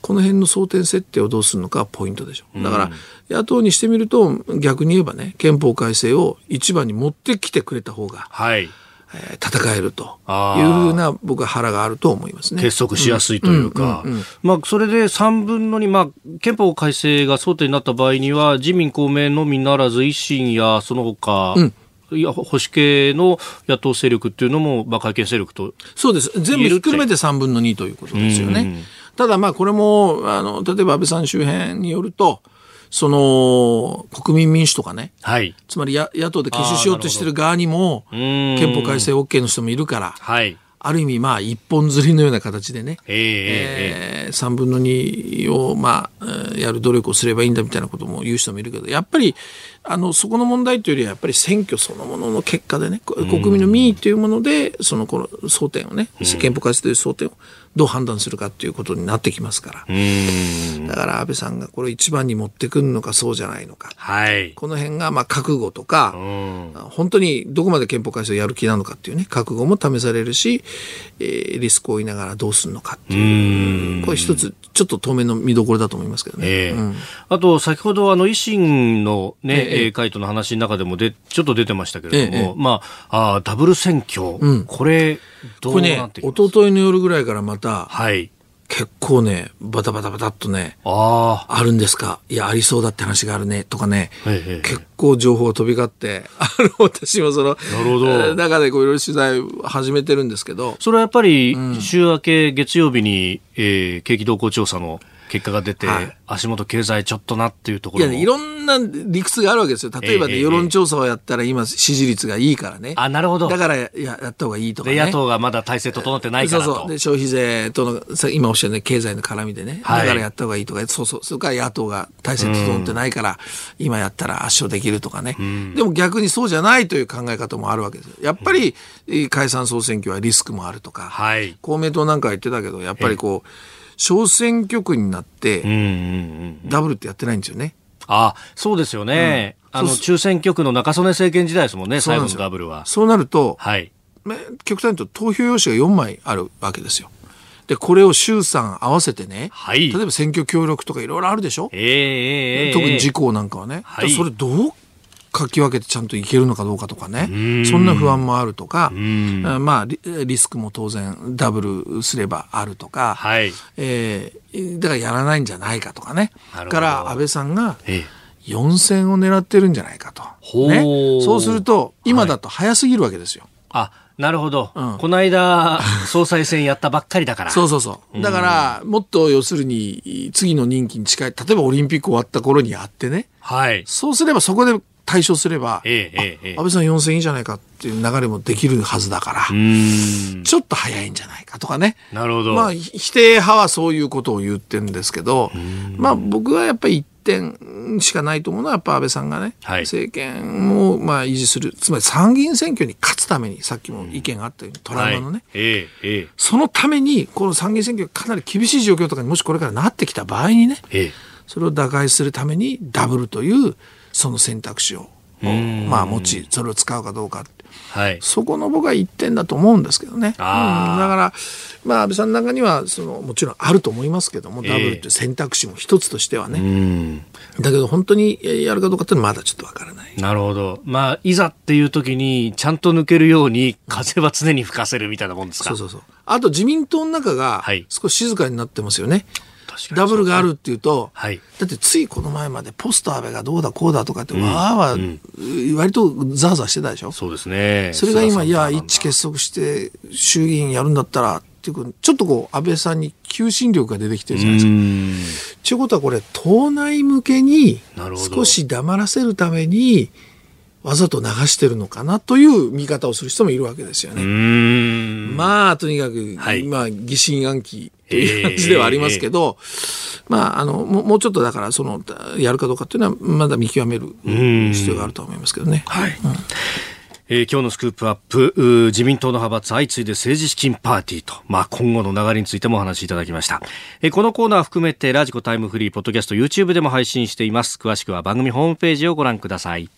この辺の争点設定をどうするのかポイントでしょう。だから野党にしてみると逆に言えばね憲法改正を一番に持ってきてくれた方が、はい。えー、戦えるというふうな僕は腹があると思いますね。結束しやすいというか、まあ、それで3分の2、まあ、憲法改正が争点になった場合には、自民、公明のみならず維新やその他、うんいや保守系の野党勢力っていうのも、まあ、会見勢力とそうです、全部ひっくるめて3分の2ということですよね。ただ、まあ、これもあの例えば安倍さん周辺によると、その国民民主とかね、はい、つまり野野党で結集しようとしてる側にも、憲法改正 OK の人もいるから。はいある意味、まあ、一本釣りのような形でね、えー、えー、3分の2を、まあ、やる努力をすればいいんだみたいなことも言う人もいるけど、やっぱり、あの、そこの問題というよりは、やっぱり選挙そのものの結果でね、国民の民意というもので、その、この争点をね、憲法改正という争点をどう判断するかということになってきますから。だから安倍さんがこれ一番に持ってくるのかそうじゃないのか。はい、この辺がまあ覚悟とか、本当にどこまで憲法改正をやる気なのかっていうね、覚悟も試されるし、えー、リスクを負いながらどうするのかっていう。これ一つ、ちょっと当面の見どころだと思いますけどね。えーうん、あと、先ほどあの維新のね、えー、会との話の中でもで、ちょっと出てましたけれども、えー、まあ、あダブル選挙、うん、これ、どうなってきます？これね、一昨日の夜ぐらいからまた、はい。結構ね、バタバタバタっとね、ああるんですか？いや、ありそうだって話があるね、とかね、結構情報が飛び交って、あの、私もその、なるほど。えー中でこういろいろ取材を始めてるんですけど、それはやっぱり、週明け月曜日に、えー景気動向調査の結果が出て、はい足元経済ちょっとなっていうとこいやね、いろんな理屈があるわけですよ。例えばね、ええ世論調査をやったら今支持率がいいからね。あ、なるほど。だからやややった方がいいとかで、ね。野党がまだ体制整ってないからと。そうそう。で、消費税との、さ今おっしゃるね、経済の絡みでね。はいだからやった方がいいとか、そうそう。それから野党が体制整ってないから、今やったら圧勝できるとかね。でも逆にそうじゃないという考え方もあるわけですよ。やっぱり、えー解散総選挙はリスクもあるとか。はい。公明党なんか言ってたけど、やっぱりこう、小選挙区になって、うんうんうん。ダブルってやってないんですよね。あ、そうですよね。あの、そう中選挙区の中曽根政権時代ですもんね、最後のダブルは。そうなると、はい。まあ極端に言うと投票用紙が4枚あるわけですよ。で、これを衆参合わせてね、はい例えば選挙協力とかいろいろあるでしょ、ええええええ特に自公なんかはね、はいそれどう書き分けてちゃんといけるのかどうかとかね、そんな不安もあるとか、あまあリリスクも当然ダブルすればあるとか、はい。えーだからやらないんじゃないかとかね。から安倍さんがええ4選を狙ってるんじゃないかと。ね、そうすると今だと早すぎるわけですよ。あ、なるほど。うんこの間、総裁選やったばっかりだから。そうそうそう。だから、もっと要するに、次の任期に近い、例えばオリンピック終わった頃にやってね、はい。そうすればそこで対処すれば、ええ安倍さん4選いいじゃないかっていう流れもできるはずだから。ちょっと早いんじゃないかとかね。なるほど。まあ、ひ否定派はそういうことを言ってるんですけど、まあ僕はやっぱり一点しかないと思うのは、やっぱ安倍さんがね、はい。政権をまあ維持する、つまり参議院選挙に勝つために、さっきも意見があったように、トラウマのね、はい、そのために、この参議院選挙がかなり厳しい状況とかにもしこれからなってきた場合にね、ええ。それを打開するためにダブルというその選択肢を、まあ持ち、それを使うかどうかって。はい。そこの僕は一点だと思うんですけどね。うん、だから、まあ安倍さんの中には、その、もちろんあると思いますけども、ええダブルっていう選択肢も一つとしてはうね。ん。だけど本当にやるかどうかっていうのはまだちょっとわからない。なるほど。まあ、いざっていう時に、ちゃんと抜けるように、風は常に吹かせるみたいなもんですか？そうそうそう。あと自民党の中がはい少し静かになってますよね。確かにダブルがあるっていうと、はい。だってついこの前までポスト安倍がどうだこうだとかって、わーわー、割とザーザーしてたでしょ？そうですね。それが今、いや、一致結束して衆議院やるんだったら、っていうちょっとこう、安倍さんに求心力が出てきてるじゃないですか。うんということはこれ、党内向けに少し黙らせるために、わざと流してるのかなという見方をする人もいるわけですようね。ん。まあ、とにかく、はいまあ、疑心暗鬼という感じではありますけど、まあ、あの、もうちょっとだから、その、やるかどうかっていうのは、まだ見極める必要があると思いますけどね。はい。えー今日のスクープアップ、うー自民党の派閥相次いで政治資金パーティーと、まあ、今後の流れについてもお話しいただきました。えーこのコーナー含めてラジコタイムフリー、ポッドキャスト、YouTube でも配信しています。詳しくは番組ホームページをご覧ください。